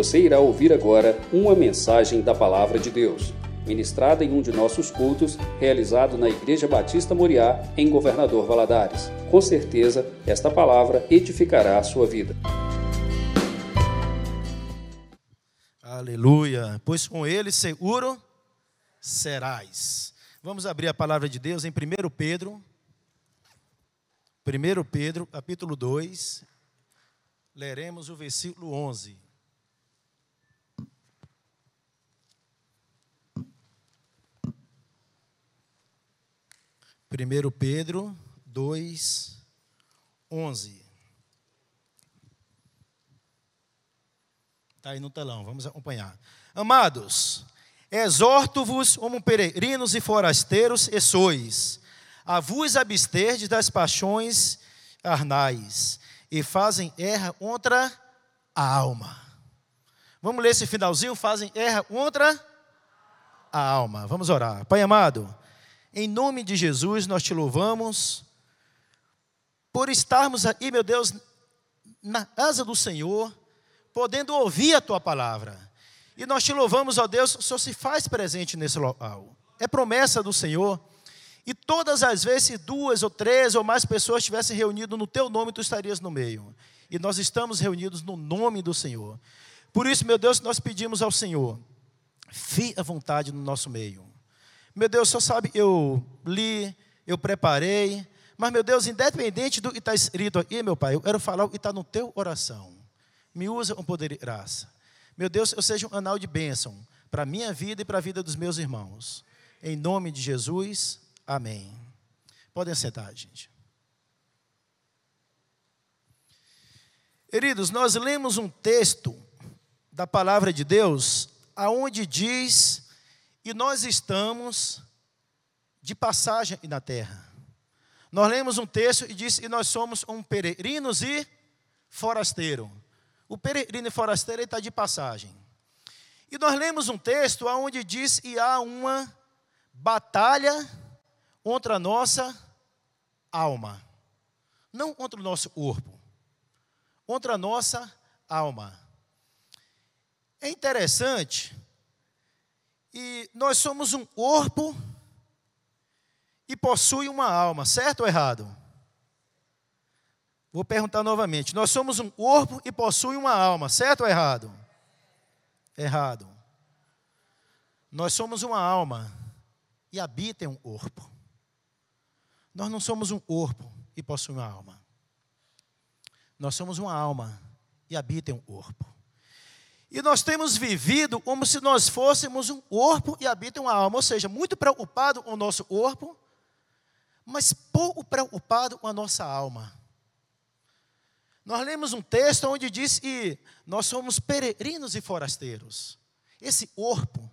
Você irá ouvir agora uma mensagem da Palavra de Deus, ministrada em um de nossos cultos, realizado na Igreja Batista Moriá, em Governador Valadares. Com certeza, esta palavra edificará a sua vida. Aleluia. Pois com ele seguro serás. Vamos abrir a palavra de Deus em 1 Pedro. 1 Pedro, capítulo 2. Leremos o versículo 11. Primeiro Pedro 2, 11. Está aí no telão, vamos acompanhar. Amados, exorto-vos como peregrinos e forasteiros e sois, a vos absterdes das paixões carnais, e fazem erra contra a alma. Vamos ler esse finalzinho? Fazem erra contra a alma. Vamos orar. Pai amado, em nome de Jesus, nós te louvamos por estarmos aqui, meu Deus, na casa do Senhor, podendo ouvir a tua palavra. E nós te louvamos, ó Deus, o Senhor se faz presente nesse local. É promessa do Senhor. E todas as vezes, duas ou três ou mais pessoas estivessem reunidas no teu nome, tu estarias no meio. E nós estamos reunidos no nome do Senhor. Por isso, meu Deus, nós pedimos ao Senhor, fique à vontade no nosso meio. Meu Deus, só sabe, eu li, eu preparei, mas, meu Deus, independente do que está escrito aqui, meu Pai, eu quero falar o que está no teu oração. Me usa com poder e graça. Meu Deus, eu seja um anal de bênção para a minha vida e para a vida dos meus irmãos. Em nome de Jesus, amém. Podem sentar, gente. Queridos, nós lemos um texto da palavra de Deus aonde diz e nós estamos de passagem na terra. Nós lemos um texto e diz: E nós somos um peregrinos e forasteiro. O peregrino e forasteiro está de passagem. E nós lemos um texto onde diz: E há uma batalha contra a nossa alma. Não contra o nosso corpo, contra a nossa alma. É interessante e nós somos um corpo e possui uma alma, certo ou errado? Vou perguntar novamente. Nós somos um corpo e possui uma alma, certo ou errado? Errado. Nós somos uma alma e habita em um corpo. Nós não somos um corpo e possui uma alma. Nós somos uma alma e habita em um corpo. E nós temos vivido como se nós fôssemos um corpo e habita uma alma, ou seja, muito preocupado com o nosso corpo, mas pouco preocupado com a nossa alma. Nós lemos um texto onde diz que nós somos peregrinos e forasteiros. Esse corpo,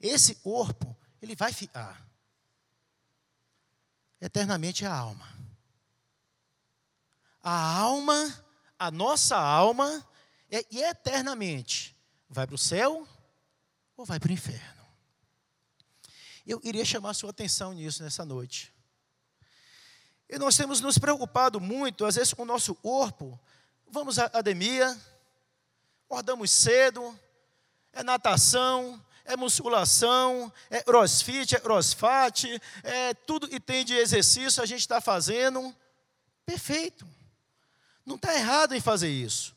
esse corpo, ele vai ficar. Eternamente a alma. A alma, a nossa alma, é, eternamente Vai para o céu ou vai para o inferno? Eu iria chamar sua atenção nisso nessa noite. E nós temos nos preocupado muito, às vezes, com o nosso corpo. Vamos à academia, acordamos cedo, é natação, é musculação, é crossfit, é crossfat, é tudo que tem de exercício a gente está fazendo. Perfeito. Não está errado em fazer isso.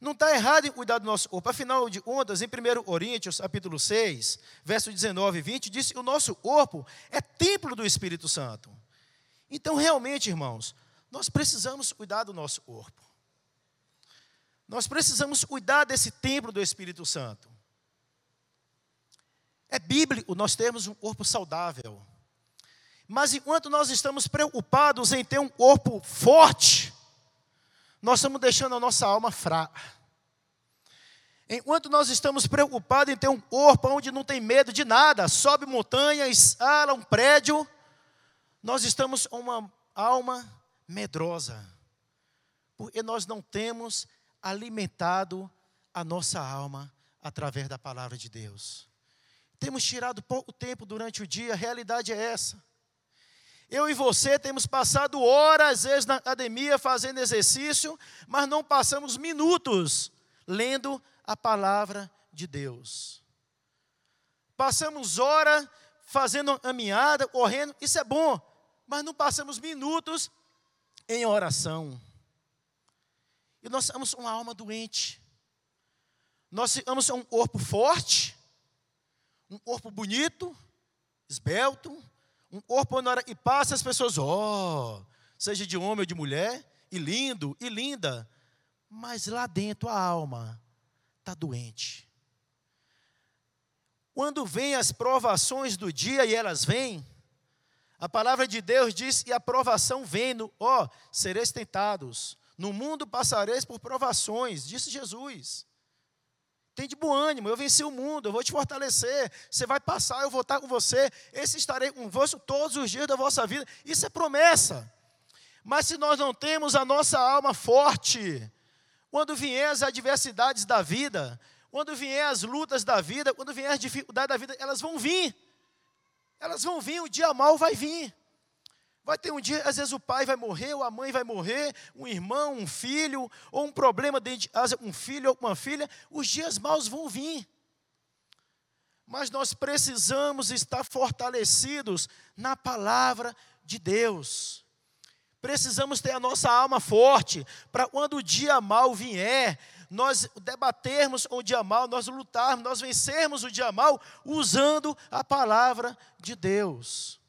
Não está errado em cuidar do nosso corpo. Afinal de contas, em 1 Coríntios, capítulo 6, verso 19 e 20, diz que o nosso corpo é templo do Espírito Santo. Então, realmente, irmãos, nós precisamos cuidar do nosso corpo. Nós precisamos cuidar desse templo do Espírito Santo. É bíblico nós termos um corpo saudável. Mas enquanto nós estamos preocupados em ter um corpo forte, nós estamos deixando a nossa alma fraca. Enquanto nós estamos preocupados em ter um corpo onde não tem medo de nada, sobe montanha, escala um prédio, nós estamos com uma alma medrosa, porque nós não temos alimentado a nossa alma através da palavra de Deus. Temos tirado pouco tempo durante o dia, a realidade é essa. Eu e você temos passado horas, às vezes, na academia fazendo exercício, mas não passamos minutos lendo a palavra de Deus. Passamos hora fazendo caminhada, correndo, isso é bom, mas não passamos minutos em oração. E nós somos uma alma doente. Nós somos um corpo forte, um corpo bonito, esbelto, um hora que passa as pessoas, ó, oh, seja de homem ou de mulher, e lindo, e linda, mas lá dentro a alma está doente. Quando vêm as provações do dia e elas vêm, a palavra de Deus diz: e a provação vem, ó, oh, sereis tentados. No mundo passareis por provações, disse Jesus. Tem de bom ânimo, eu venci o mundo, eu vou te fortalecer. Você vai passar, eu vou estar com você. Esse estarei convosco todos os dias da vossa vida. Isso é promessa. Mas se nós não temos a nossa alma forte, quando vier as adversidades da vida, quando vier as lutas da vida, quando vier as dificuldades da vida, elas vão vir. Elas vão vir, o dia mal vai vir. Vai ter um dia, às vezes o pai vai morrer, ou a mãe vai morrer, um irmão, um filho, ou um problema dentro de um filho ou uma filha. Os dias maus vão vir. Mas nós precisamos estar fortalecidos na palavra de Deus. Precisamos ter a nossa alma forte para quando o dia mal vier, nós debatermos o dia mal, nós lutarmos, nós vencermos o dia mal usando a palavra de Deus.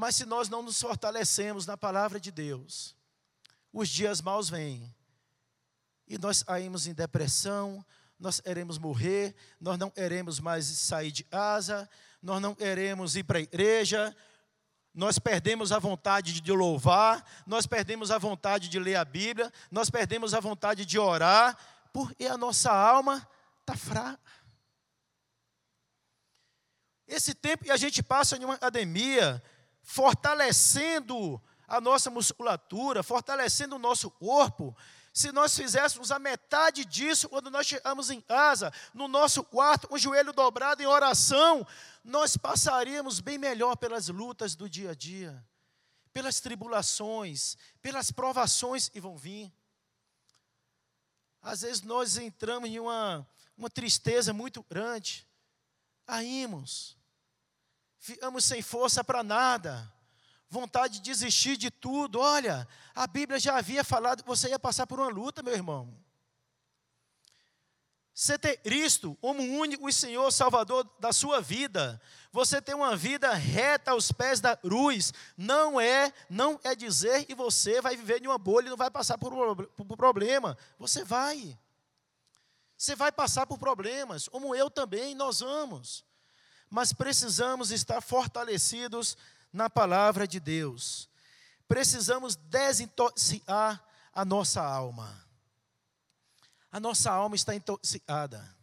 Mas se nós não nos fortalecemos na palavra de Deus, os dias maus vêm. E nós caímos em depressão, nós iremos morrer, nós não iremos mais sair de casa, nós não iremos ir para a igreja, nós perdemos a vontade de louvar, nós perdemos a vontade de ler a Bíblia, nós perdemos a vontade de orar, porque a nossa alma está fraca. Esse tempo que a gente passa em uma academia, fortalecendo a nossa musculatura, fortalecendo o nosso corpo. Se nós fizéssemos a metade disso quando nós chegamos em casa, no nosso quarto, com o joelho dobrado em oração, nós passaríamos bem melhor pelas lutas do dia a dia, pelas tribulações, pelas provações que vão vir. Às vezes nós entramos em uma, uma tristeza muito grande, caímos, ficamos sem força para nada, vontade de desistir de tudo. Olha, a Bíblia já havia falado que você ia passar por uma luta, meu irmão. Você ter Cristo como único e Senhor Salvador da sua vida, você ter uma vida reta aos pés da cruz, não é, não é dizer que você vai viver em uma bolha e não vai passar por, por problema. Você vai. Você vai passar por problemas, como eu também, nós vamos mas precisamos estar fortalecidos na palavra de Deus. Precisamos desintoxicar a nossa alma. A nossa alma está intoxicada.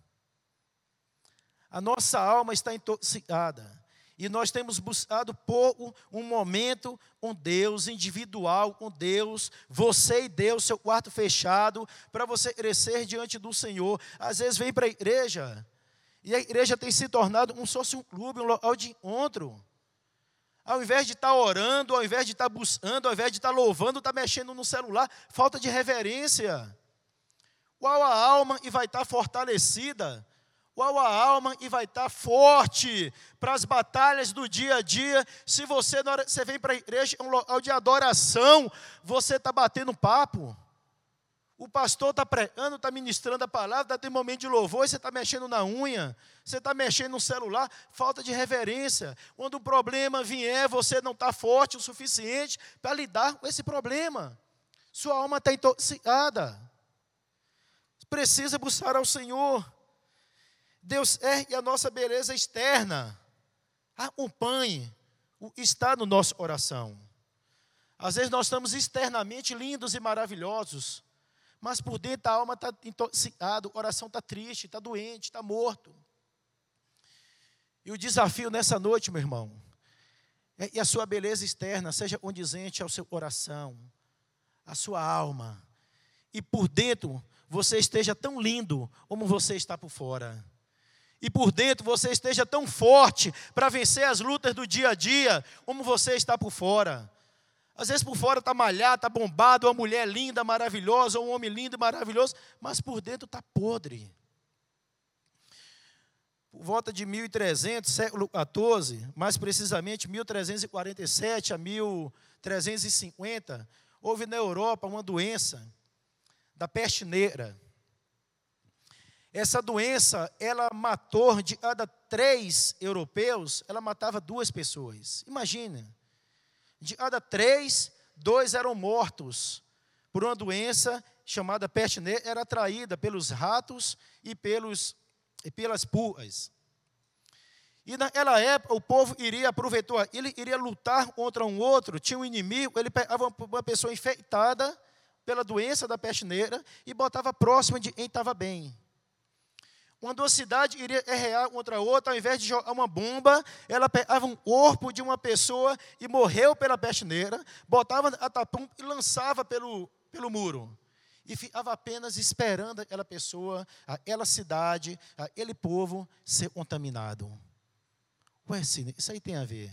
A nossa alma está intoxicada. E nós temos buscado pouco um momento com Deus, individual com Deus, você e Deus, seu quarto fechado, para você crescer diante do Senhor. Às vezes vem para a igreja, e a igreja tem se tornado um fosse um clube, um local de encontro. Ao invés de estar tá orando, ao invés de estar tá buscando, ao invés de estar tá louvando, está mexendo no celular, falta de reverência. Qual a alma e vai estar fortalecida? Qual a alma e vai estar forte para as batalhas do dia a dia? Se você, você vem para a igreja, é um local de adoração, você está batendo papo. O pastor está pregando, está ministrando a palavra, está tendo momento de louvor, e você está mexendo na unha, você está mexendo no celular, falta de reverência. Quando o problema vier, você não está forte o suficiente para lidar com esse problema. Sua alma está intoxicada. Precisa buscar ao Senhor. Deus é a nossa beleza externa. Acompanhe o está no nosso coração. Às vezes nós estamos externamente lindos e maravilhosos, mas por dentro a alma está intoxicada, o coração está triste, está doente, está morto. E o desafio nessa noite, meu irmão, é que a sua beleza externa seja condizente ao seu coração, à sua alma, e por dentro você esteja tão lindo como você está por fora. E por dentro você esteja tão forte para vencer as lutas do dia a dia como você está por fora. Às vezes por fora está malhado, está bombado, uma mulher linda, maravilhosa, um homem lindo, maravilhoso, mas por dentro está podre. Por volta de 1300, século XIV, mais precisamente 1347 a 1350, houve na Europa uma doença da peste negra. Essa doença, ela matou de cada três europeus, ela matava duas pessoas. Imagina, de cada três, dois eram mortos por uma doença chamada peste negra, era atraída pelos ratos e, pelos, e pelas pulgas. E naquela época o povo iria aproveitar, ele iria lutar contra um outro, tinha um inimigo, ele pegava uma pessoa infectada pela doença da peste negra e botava próxima de quem estava bem. Quando a cidade iria errear contra outra, ao invés de jogar uma bomba, ela pegava um corpo de uma pessoa e morreu pela peste negra, botava a tapum e lançava pelo, pelo muro. E ficava apenas esperando aquela pessoa, aquela cidade, aquele povo ser contaminado. Ué, Cine, isso aí tem a ver.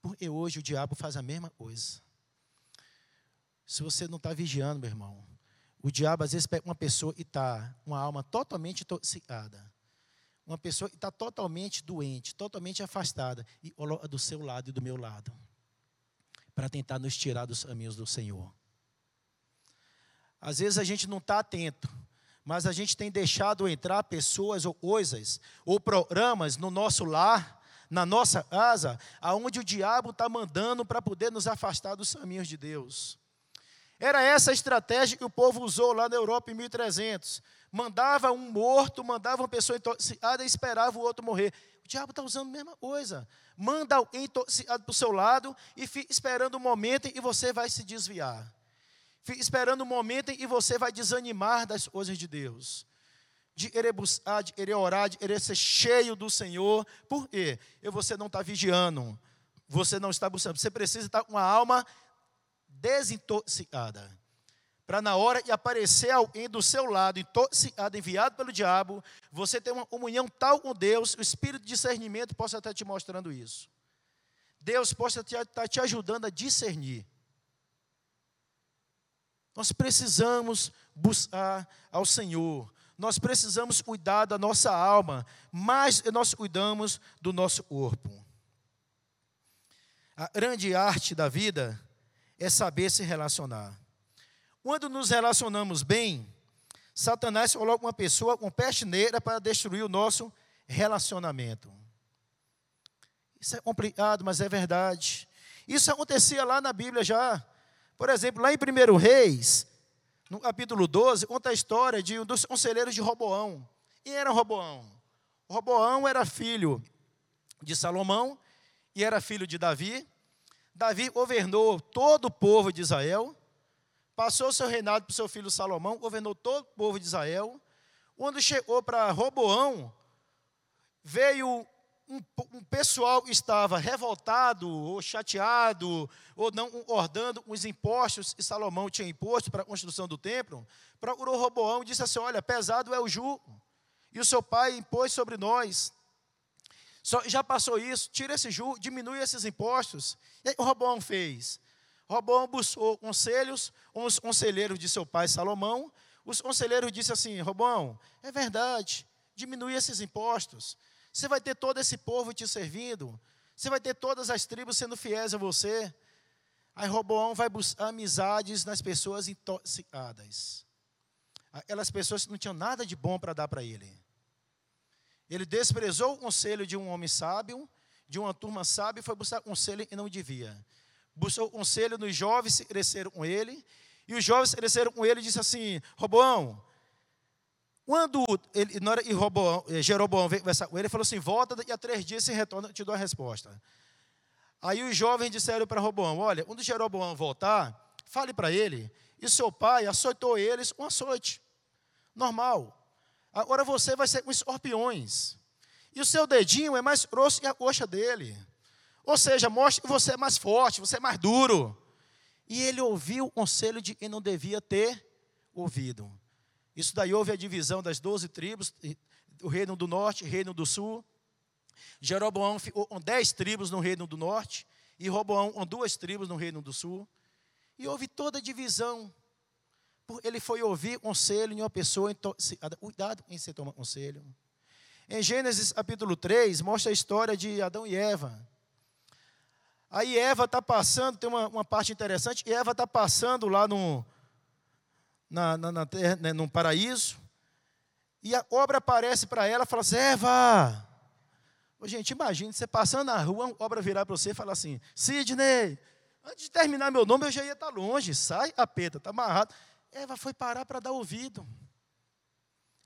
Porque hoje o diabo faz a mesma coisa. Se você não está vigiando, meu irmão, o diabo às vezes pega uma pessoa e está uma alma totalmente intoxicada. Uma pessoa está totalmente doente, totalmente afastada, e do seu lado e do meu lado, para tentar nos tirar dos caminhos do Senhor. Às vezes a gente não está atento, mas a gente tem deixado entrar pessoas ou coisas, ou programas no nosso lar, na nossa casa, aonde o diabo está mandando para poder nos afastar dos caminhos de Deus. Era essa a estratégia que o povo usou lá na Europa em 1300. Mandava um morto, mandava uma pessoa intoxicada e esperava o outro morrer. O diabo está usando a mesma coisa. Manda alguém intoxicado para o seu lado e fica esperando o um momento que você vai se desviar. Fica esperando o um momento que você vai desanimar das coisas de Deus. De querer buscar, de querer orar, de querer ser cheio do Senhor. Por quê? E você não está vigiando. Você não está buscando. Você precisa estar com a alma desintoxicada. Para na hora de aparecer alguém do seu lado, intoxicado, enviado pelo diabo, você ter uma comunhão tal com Deus, o espírito de discernimento possa estar te mostrando isso. Deus possa estar te ajudando a discernir. Nós precisamos buscar ao Senhor. Nós precisamos cuidar da nossa alma, mas nós cuidamos do nosso corpo. A grande arte da vida é saber se relacionar. Quando nos relacionamos bem, Satanás coloca uma pessoa com peste negra para destruir o nosso relacionamento. Isso é complicado, mas é verdade. Isso acontecia lá na Bíblia já. Por exemplo, lá em 1 Reis, no capítulo 12, conta a história de um dos conselheiros de Roboão. Quem era Roboão? Roboão era filho de Salomão e era filho de Davi. Davi governou todo o povo de Israel, passou seu reinado para o seu filho Salomão, governou todo o povo de Israel. Quando chegou para Roboão, veio um, um, pessoal que estava revoltado, ou chateado, ou não concordando com os impostos que Salomão tinha imposto para a construção do templo, procurou Roboão e disse assim: Olha, pesado é o jugo, e o seu pai impôs sobre nós. Só, já passou isso, tira esse juros, diminui esses impostos. E aí o Roboão fez? Roboão buscou conselhos, uns conselheiros de seu pai Salomão. Os conselheiros disseram assim: Roboão, é verdade, diminui esses impostos. Você vai ter todo esse povo te servindo. Você vai ter todas as tribos sendo fiéis a você. Aí Roboão vai buscar amizades nas pessoas intoxicadas. Aquelas pessoas que não tinham nada de bom para dar para ele. Ele desprezou o conselho de um homem sábio, de uma turma sábia, e foi buscar conselho e não devia. Buscou conselho nos jovens que cresceram com ele, e os jovens cresceram com ele e disse assim: Roboão, quando ele, na hora que Roboão, eh, Jeroboão veio conversar com ele, ele falou assim: volta daqui a três dias e retorna, te dou a resposta. Aí os jovens disseram para Roboão: olha, quando Jeroboão voltar, fale para ele, e seu pai açoitou eles com açoite. Normal. Agora você vai ser com escorpiões. E o seu dedinho é mais grosso que a coxa dele. Ou seja, mostra que você é mais forte, você é mais duro. E ele ouviu o conselho de quem não devia ter ouvido. Isso daí houve a divisão das doze tribos, o reino do norte, o reino do sul. Jeroboão ficou com dez tribos no reino do norte, e Roboão com duas tribos no reino do sul. E houve toda a divisão. Ele foi ouvir conselho em uma pessoa, cuidado em se tomar conselho. Em Gênesis capítulo 3, mostra a história de Adão e Eva. Aí Eva está passando, tem uma, uma, parte interessante, Eva está passando lá no, na, na, na terra, né, no paraíso, e a obra aparece para ela e fala assim, Eva, gente, imagine você passando na rua, a obra virar para você e falar assim, Sidney, antes de terminar meu nome, eu já ia estar tá longe, sai a peta, está amarrado. Eva foi parar para dar ouvido.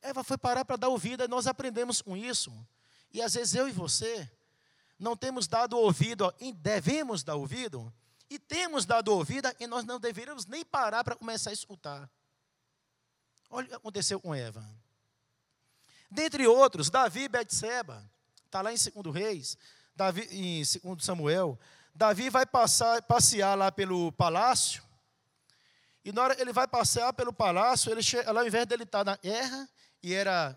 Eva foi parar para dar ouvido, e nós aprendemos com isso. E às vezes eu e você não temos dado ouvido, e devemos dar ouvido, e temos dado ouvido, e nós não deveríamos nem parar para começar a escutar. Olha o que aconteceu com Eva. Dentre outros, Davi e Betseba, está lá em 2 Reis, Davi, em 2 Samuel, Davi vai passar, passear lá pelo palácio, e na hora ele vai passear pelo palácio, ele chega, ao invés dele estar na erra, e era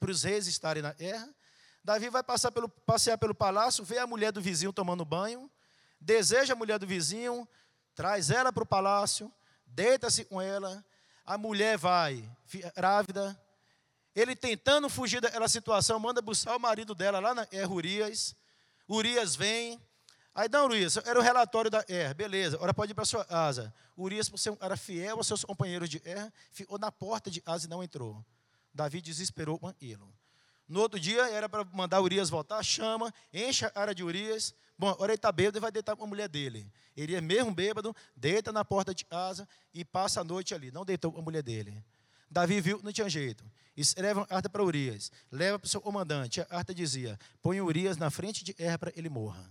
para os reis estarem na erra, Davi vai passar pelo, passear pelo palácio, vê a mulher do vizinho tomando banho, deseja a mulher do vizinho, traz ela para o palácio, deita-se com ela, a mulher vai grávida, ele tentando fugir daquela situação, manda buscar o marido dela lá na é, Urias, Urias vem, Aí, não, Urias, era o relatório da Er, beleza, agora pode ir para sua casa. Urias, ser era fiel aos seus companheiros de Er, ficou na porta de Asa e não entrou. Davi desesperou ele. No outro dia, era para mandar Urias voltar, chama, enche a área de Urias. Bom, agora ele está bêbado e vai deitar com a mulher dele. Ele é mesmo bêbado, deita na porta de casa e passa a noite ali. Não deitou com a mulher dele. Davi viu, não tinha jeito. Escreve uma carta para Urias. Leva para o seu comandante. A carta dizia: põe Urias na frente de Er para ele morra.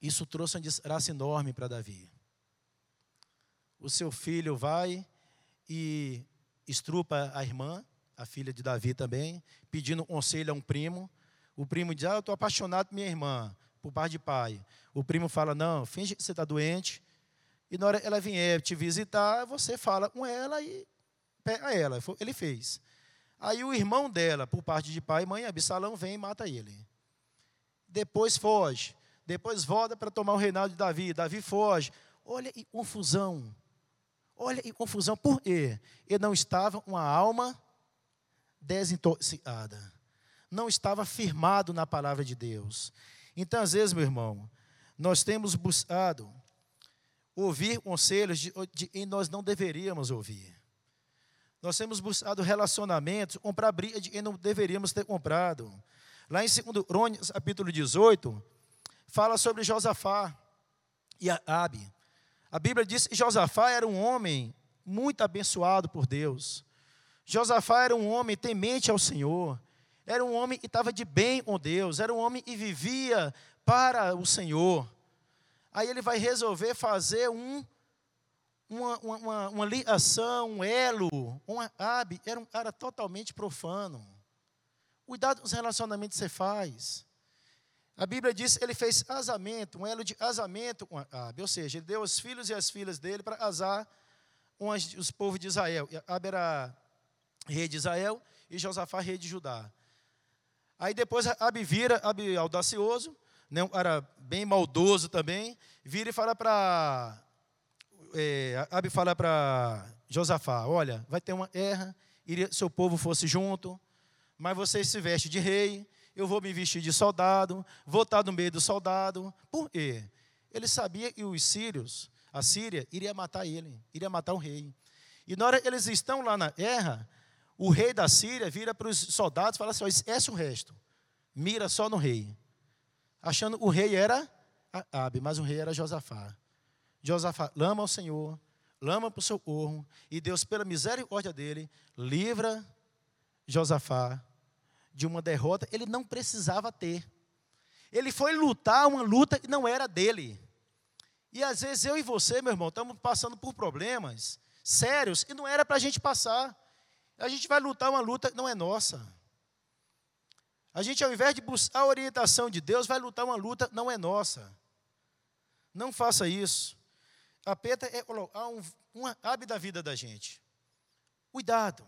Isso trouxe uma desgraça enorme para Davi. O seu filho vai e estrupa a irmã, a filha de Davi também, pedindo conselho a um primo. O primo diz: Ah, eu estou apaixonado por minha irmã, por par de pai. O primo fala: Não, finge que você está doente. E na hora ela vier te visitar, você fala com ela e pega ela. Ele fez. Aí o irmão dela, por parte de pai e mãe, Absalão, vem e mata ele. Depois foge. Depois volta para tomar o reinado de Davi. Davi foge. Olha que confusão. Olha que confusão. Por quê? Ele não estava uma alma desintoxicada. Não estava firmado na palavra de Deus. Então, às vezes, meu irmão, nós temos buscado ouvir conselhos de, de nós não deveríamos ouvir. Nós temos buscado relacionamentos, comprar briga de quem não deveríamos ter comprado. Lá em 2 Crônicas, capítulo 18, fala sobre Josafá e Abi. A Bíblia diz que Josafá era um homem muito abençoado por Deus. Josafá era um homem temente ao Senhor. Era um homem que estava de bem com Deus. Era um homem que vivia para o Senhor. Aí ele vai resolver fazer um, uma, uma, uma ligação, um elo, um Abi. Era um cara totalmente profano. Cuidado com os relacionamentos que você faz. A Bíblia diz que ele fez casamento, um elo de casamento com Abe, ou seja, ele deu os filhos e as filhas dele para casar com os povos de Israel. Abe era rei de Israel e Josafá rei de Judá. Aí depois Abe vira, Abe audacioso, né, era bem maldoso também, vira e fala para é, fala para Josafá, olha, vai ter uma guerra, seu povo fosse junto, mas você se veste de rei, eu vou me vestir de soldado, vou estar no meio do soldado. Por quê? Ele sabia que os sírios, a Síria, iria matar ele, iria matar o rei. E na hora que eles estão lá na guerra, o rei da Síria vira para os soldados e fala assim: esquece o resto, mira só no rei. Achando o rei era Abe, mas o rei era Josafá. Josafá lama ao Senhor, lama para o seu corpo, e Deus, pela misericórdia dele, livra Josafá de uma derrota, ele não precisava ter. Ele foi lutar uma luta que não era dele. E às vezes eu e você, meu irmão, estamos passando por problemas sérios e não era para a gente passar. A gente vai lutar uma luta que não é nossa. A gente, ao invés de buscar a orientação de Deus, vai lutar uma luta que não é nossa. Não faça isso. A peta é um, uma ave da vida da gente. Cuidado.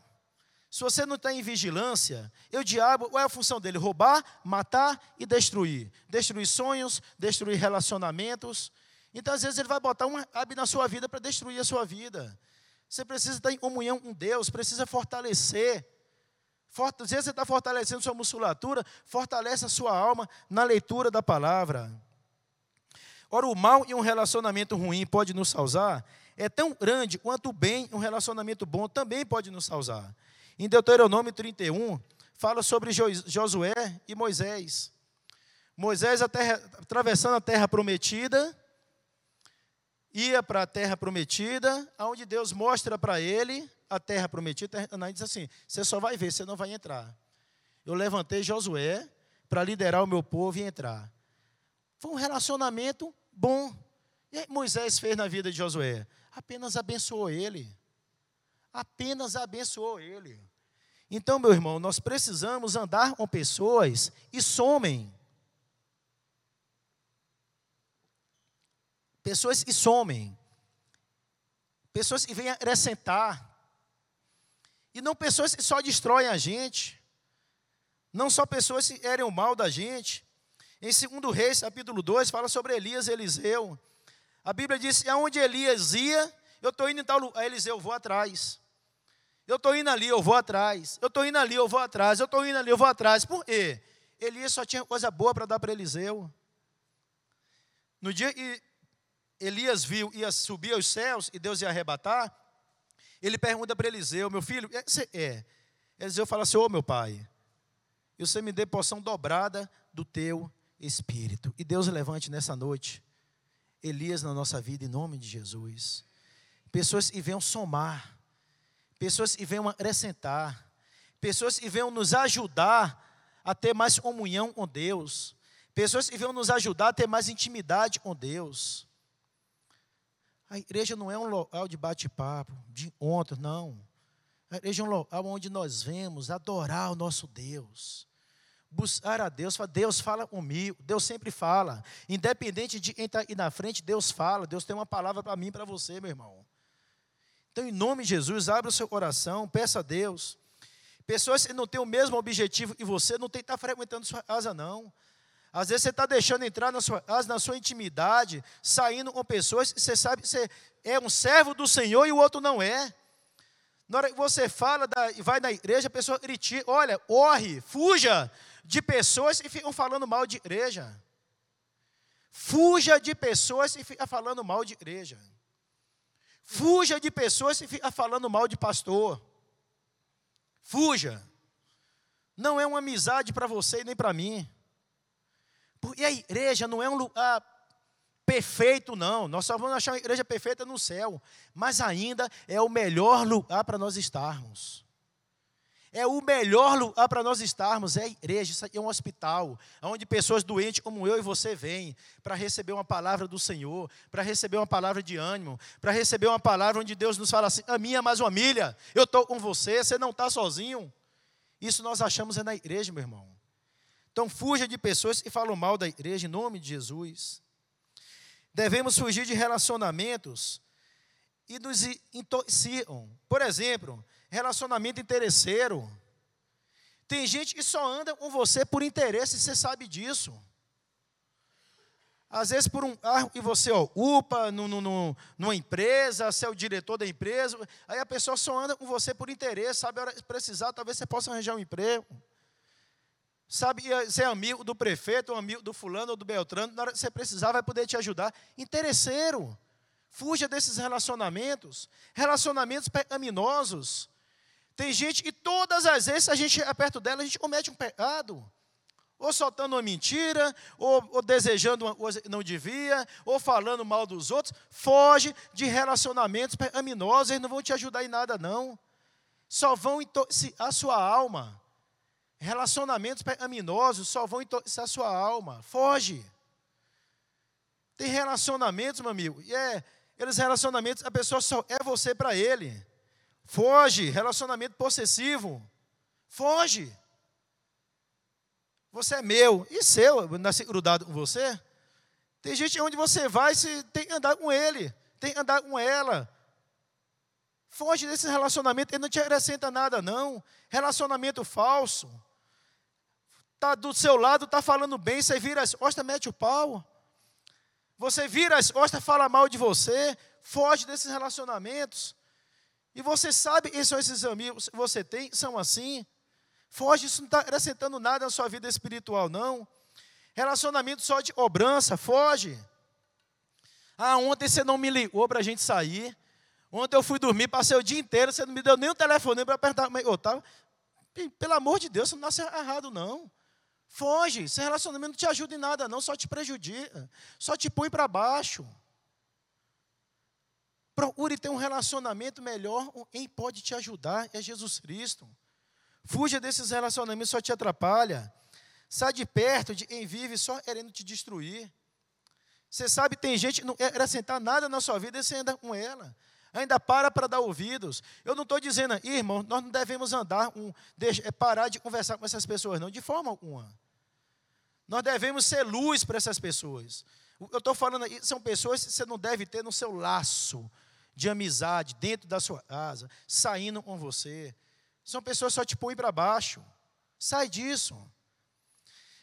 Se você não está em vigilância, o diabo, qual é a função dele? Roubar, matar e destruir. Destruir sonhos, destruir relacionamentos. Então, às vezes, ele vai botar um hábito na sua vida para destruir a sua vida. Você precisa estar em comunhão com Deus, precisa fortalecer. Às vezes você está fortalecendo sua musculatura, fortalece a sua alma na leitura da palavra. Ora, o mal e um relacionamento ruim pode nos causar é tão grande quanto o bem um relacionamento bom também pode nos causar. Em Deuteronômio 31, fala sobre Josué e Moisés. Moisés atravessando a terra prometida, ia para a terra prometida, onde Deus mostra para ele a terra prometida. Anaí diz assim: Você só vai ver, você não vai entrar. Eu levantei Josué para liderar o meu povo e entrar. Foi um relacionamento bom. E aí Moisés fez na vida de Josué? Apenas abençoou ele. Apenas abençoou ele. Então, meu irmão, nós precisamos andar com pessoas e somem. Pessoas que somem. Pessoas que vêm acrescentar. E não pessoas que só destroem a gente. Não só pessoas que querem o mal da gente. Em 2 Reis, capítulo 2, fala sobre Elias e Eliseu. A Bíblia diz: aonde Elias ia, eu estou indo em tal lugar. Eliseu, eu vou atrás. Eu estou indo ali, eu vou atrás. Eu estou indo ali, eu vou atrás. Eu estou indo ali, eu vou atrás. Por quê? Elias só tinha coisa boa para dar para Eliseu. No dia que Elias viu, ia subir aos céus e Deus ia arrebatar, ele pergunta para Eliseu: Meu filho, você é? Eliseu fala assim: Ô oh, meu pai, e você me dê porção dobrada do teu espírito. E Deus levante nessa noite Elias na nossa vida, em nome de Jesus. Pessoas que venham somar pessoas que venham acrescentar, pessoas que venham nos ajudar a ter mais comunhão com Deus, pessoas que venham nos ajudar a ter mais intimidade com Deus. A igreja não é um local de bate-papo, de ontem, não. A igreja é um local onde nós vemos adorar o nosso Deus. Buscar a Deus, Deus fala comigo, Deus sempre fala. Independente de quem está aí na frente, Deus fala. Deus tem uma palavra para mim e para você, meu irmão. Então, em nome de Jesus, abra o seu coração, peça a Deus. Pessoas que não têm o mesmo objetivo que você, não tem que estar frequentando sua casa, não. Às vezes você está deixando entrar na sua casa, na sua intimidade, saindo com pessoas, você sabe que você é um servo do Senhor e o outro não é. Na hora que você fala e vai na igreja, a pessoa critica, olha, corre, fuja de pessoas que ficam falando mal de igreja. Fuja de pessoas que ficam falando mal de igreja. Fuja de pessoas falando mal de pastor. Fuja. Não é uma amizade para você nem para mim. E a igreja não é um lugar perfeito, não. Nós só vamos achar uma igreja perfeita no céu. Mas ainda é o melhor lugar para nós estarmos. É o melhor lugar para nós estarmos, é a igreja, isso é um hospital, onde pessoas doentes como eu e você vêm para receber uma palavra do Senhor, para receber uma palavra de ânimo, para receber uma palavra onde Deus nos fala assim: a minha mais uma milha, eu estou com você, você não está sozinho. Isso nós achamos é na igreja, meu irmão. Então fuja de pessoas que falam mal da igreja, em nome de Jesus. Devemos fugir de relacionamentos e nos intoxicam. Por exemplo, relacionamento interesseiro. Tem gente que só anda com você por interesse, você sabe disso. Às vezes por um carro que você ocupa no, no, no, numa empresa, você é o diretor da empresa, aí a pessoa só anda com você por interesse, sabe, hora precisar, talvez você possa arranjar um emprego. Sabe, você é amigo do prefeito, ou amigo do fulano ou do Beltrano, na hora que você precisar, vai poder te ajudar. Interesseiro. Fuja desses relacionamentos, relacionamentos pecaminosos. Tem gente que todas as vezes a gente é perto dela, a gente comete um pecado. Ou soltando uma mentira, ou, ou, desejando uma coisa que não devia, ou falando mal dos outros. Foge de relacionamentos pecaminosos, eles não vão te ajudar em nada, não. Só vão a sua alma. Relacionamentos pecaminosos só vão intoxicar a sua alma. Foge. Tem relacionamentos, meu amigo, e é, eles relacionamentos, a pessoa só é você para ele. Foge, relacionamento possessivo. Foge. Você é meu e seu, nasci grudado com você. Tem gente onde você vai, você tem que andar com ele, tem que andar com ela. Foge desse relacionamento, ele não te acrescenta nada, não. Relacionamento falso. Está do seu lado, está falando bem, você vira as costas, mete o pau. Você vira as costas, fala mal de você, foge desses relacionamentos. E você sabe quem são esses amigos que você tem, são assim. Foge, isso não está acrescentando nada na sua vida espiritual, não. Relacionamento só de cobrança, foge. Ah, ontem você não me ligou para a gente sair. Ontem eu fui dormir, passei o dia inteiro, você não me deu nem o telefone para apertar eu estava. Pelo amor de Deus, você não nasce errado, não. Foge, esse relacionamento não te ajuda em nada, não, só te prejudica, só te põe para baixo. Procure ter um relacionamento melhor, quem pode te ajudar é Jesus Cristo. Fuja desses relacionamentos, só te atrapalha. Sai de perto de quem vive só querendo te destruir. Você sabe, tem gente que não quer acrescentar nada na sua vida e você anda com ela. Ainda para para dar ouvidos. Eu não estou dizendo, irmão, nós não devemos andar, um, é parar de conversar com essas pessoas, não, de forma alguma. Nós devemos ser luz para essas pessoas. Eu estou falando aí, são pessoas que você não deve ter no seu laço de amizade, dentro da sua casa, saindo com você. São pessoas que só te põem para baixo. Sai disso.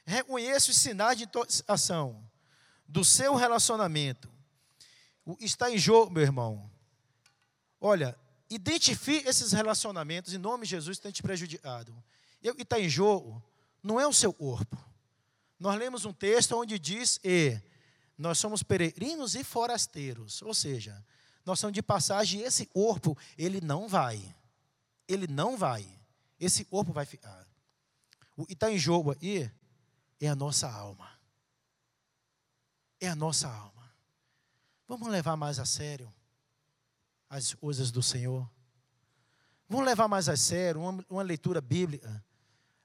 Reconheça os sinais de intoxicação do seu relacionamento. Está em jogo, meu irmão. Olha, identifique esses relacionamentos em nome de Jesus que tem te prejudicado. E o que está em jogo não é o seu corpo. Nós lemos um texto onde diz e nós somos peregrinos e forasteiros, ou seja, nós somos de passagem esse corpo, ele não vai. Ele não vai. Esse corpo vai ficar. O que está em jogo aí é a nossa alma. É a nossa alma. Vamos levar mais a sério as coisas do Senhor. Vamos levar mais a sério uma, uma leitura bíblica.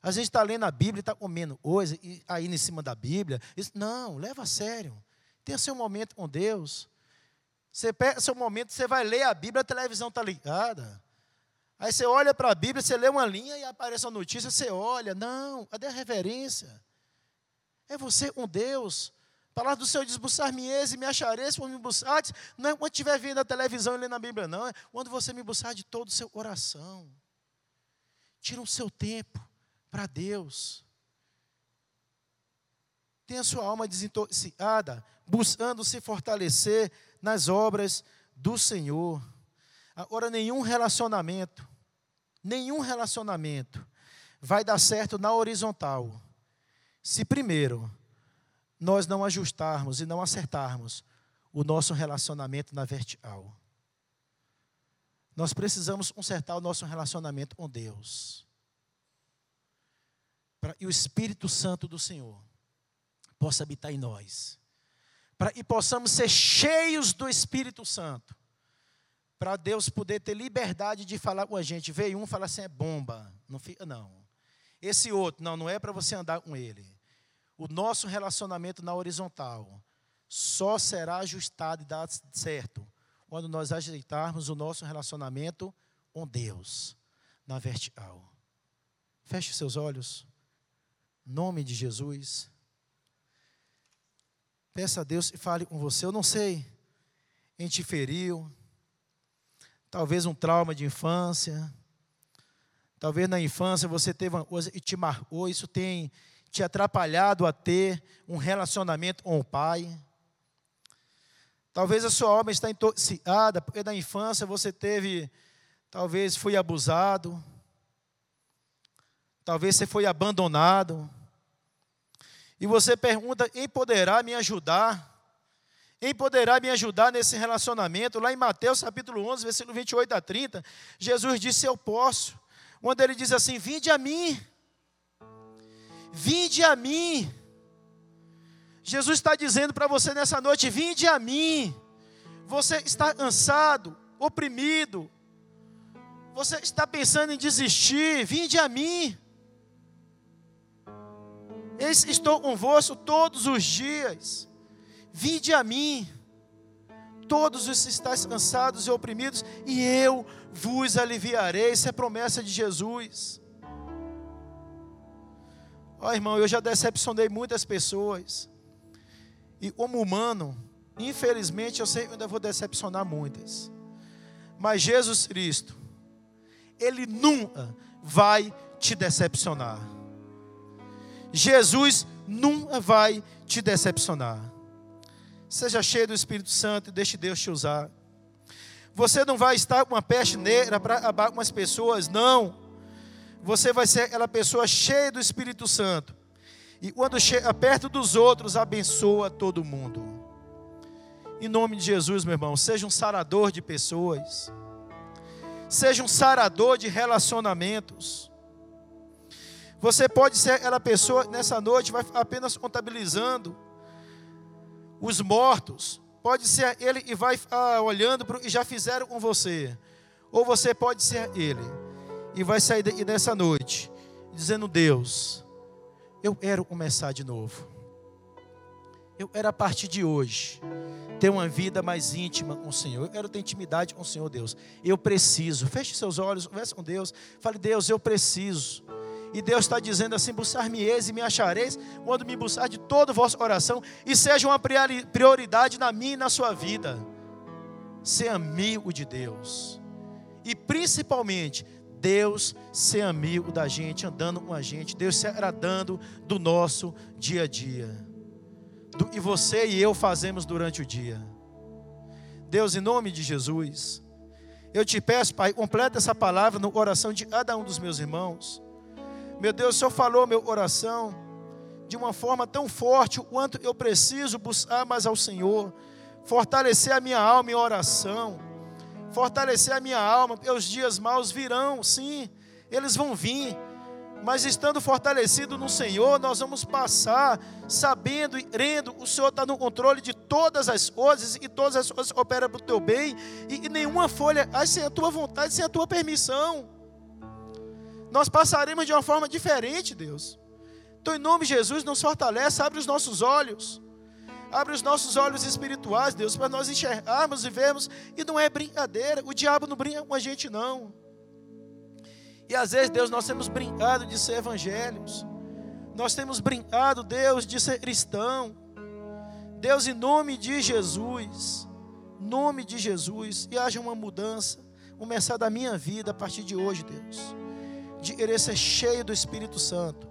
Às vezes está lendo a Bíblia e está comendo coisa, e aí em cima da Bíblia. Diz, não, leva a sério. Tenha seu momento com Deus. Você pega seu momento, você vai ler a Bíblia, a televisão está ligada. Aí você olha para a Bíblia, você lê uma linha e aparece a notícia, você olha. Não, cadê a reverência? É você com Deus. Palavra do Senhor diz: buscar-me-eis e me achareis por me buscar. Não é quando estiver vendo a televisão e lendo a Bíblia, não. É quando você me buscar de todo o seu coração. Tira o seu tempo para Deus. Tenha sua alma desintoxicada, buscando se fortalecer nas obras do Senhor. Agora, nenhum relacionamento nenhum relacionamento vai dar certo na horizontal se primeiro nós não ajustarmos e não acertarmos o nosso relacionamento na vertical. Nós precisamos consertar o nosso relacionamento com Deus. Que o Espírito Santo do Senhor possa habitar em nós. Para que possamos ser cheios do Espírito Santo para Deus poder ter liberdade de falar com a gente. Veio um falar assim, é bomba. Não fica, não. Esse outro, não, não é para você andar com ele. O nosso relacionamento na horizontal só será ajustado e dado certo quando nós ajeitarmos o nosso relacionamento com Deus na vertical. Feche seus olhos. Nome de Jesus. Peça a Deus e fale com você. Eu não sei. A gente feriu talvez um trauma de infância. Talvez na infância você teve uma coisa e te marcou, isso tem te atrapalhado a ter um relacionamento com o pai. Talvez a sua alma está intoxicada, porque na infância você teve, talvez foi abusado, talvez você foi abandonado. E você pergunta: quem poderá me ajudar? Quem poderá me ajudar nesse relacionamento? Lá em Mateus capítulo 11, versículo 28 a 30, Jesus disse: Eu posso. Quando ele diz assim: Vinde a mim, vinde a mim. Jesus está dizendo para você nessa noite: Vinde a mim. Você está cansado, oprimido, você está pensando em desistir, vinde a mim. Estou convosco todos os dias Vinde a mim, todos os que estáis cansados e oprimidos, e eu vos aliviarei. Isso é promessa de Jesus. Ó oh, irmão, eu já decepcionei muitas pessoas. E como humano, infelizmente, eu sei que ainda vou decepcionar muitas. Mas Jesus Cristo, Ele nunca vai te decepcionar. Jesus nunca vai te decepcionar. Seja cheio do Espírito Santo e deixe Deus te usar. Você não vai estar com uma peste negra para acabar com as pessoas, não. Você vai ser aquela pessoa cheia do Espírito Santo. E quando chega perto dos outros, abençoa todo mundo. Em nome de Jesus, meu irmão, seja um sarador de pessoas. Seja um sarador de relacionamentos. Você pode ser aquela pessoa nessa noite vai apenas contabilizando os mortos. Pode ser ele e vai ah, olhando para e já fizeram com você. Ou você pode ser ele e vai sair daqui nessa noite dizendo: Deus, eu quero começar de novo. Eu quero a partir de hoje ter uma vida mais íntima com o Senhor. Eu quero ter intimidade com o Senhor, Deus. Eu preciso. Feche seus olhos, converse com Deus. Fale, Deus, eu preciso. E Deus está dizendo assim: buscar-me-eis e me achareis, quando me buscar de todo o vosso coração, e seja uma prioridade na minha e na sua vida. Ser amigo de Deus. E principalmente, Deus ser amigo da gente, andando com a gente, Deus se agradando do nosso dia a dia. Do você e eu fazemos durante o dia. Deus, em nome de Jesus, eu te peço, Pai, completa essa palavra no coração de cada um dos meus irmãos. Meu Deus, o Senhor falou meu coração de uma forma tão forte o quanto eu preciso buscar mais ao Senhor, fortalecer a minha alma em oração fortalecer a minha alma, porque os dias maus virão, sim, eles vão vir. Mas estando fortalecido no Senhor, nós vamos passar sabendo e crendo, o Senhor está no controle de todas as coisas e todas as coisas operam para o teu bem, e, e nenhuma folha sem a tua vontade, sem a tua permissão. Nós passaremos de uma forma diferente, Deus. Então, em nome de Jesus, nos fortalece, abre os nossos olhos. Abre os nossos olhos espirituais, Deus, para nós enxergarmos e vermos. E não é brincadeira, o diabo não brinca com a gente, não. E às vezes, Deus, nós temos brincado de ser evangélicos. Nós temos brincado, Deus, de ser cristão. Deus, em nome de Jesus, nome de Jesus, e haja uma mudança, começar da minha vida a partir de hoje, Deus, de ser cheio do Espírito Santo,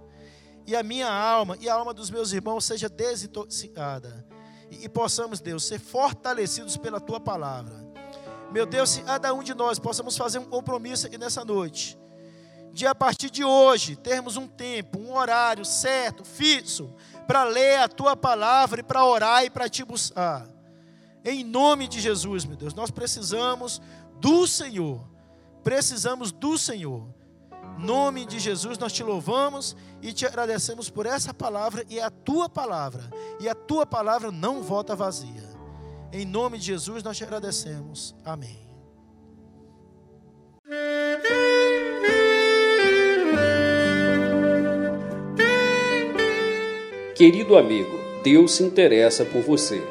e a minha alma e a alma dos meus irmãos seja desintoxicada e, e possamos, Deus, ser fortalecidos pela tua palavra. Meu Deus, se cada um de nós possamos fazer um compromisso aqui nessa noite, de a partir de hoje termos um tempo, um horário certo, fixo, para ler a tua palavra e para orar e para te buscar. Em nome de Jesus, meu Deus, nós precisamos do Senhor. Precisamos do Senhor. Nome de Jesus, nós te louvamos e te agradecemos por essa palavra e a tua palavra. E a tua palavra não volta vazia. Em nome de Jesus, nós te agradecemos. Amém. Querido amigo, Deus se interessa por você.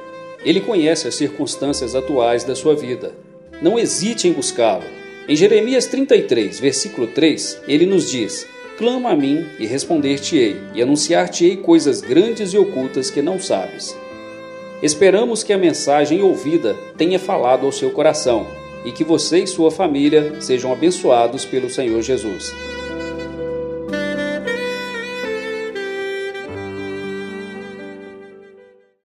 Ele conhece as circunstâncias atuais da sua vida. Não hesite em buscá-lo. Em Jeremias 33, versículo 3, ele nos diz: Clama a mim e responder-te-ei, e anunciar-te-ei coisas grandes e ocultas que não sabes. Esperamos que a mensagem ouvida tenha falado ao seu coração e que você e sua família sejam abençoados pelo Senhor Jesus.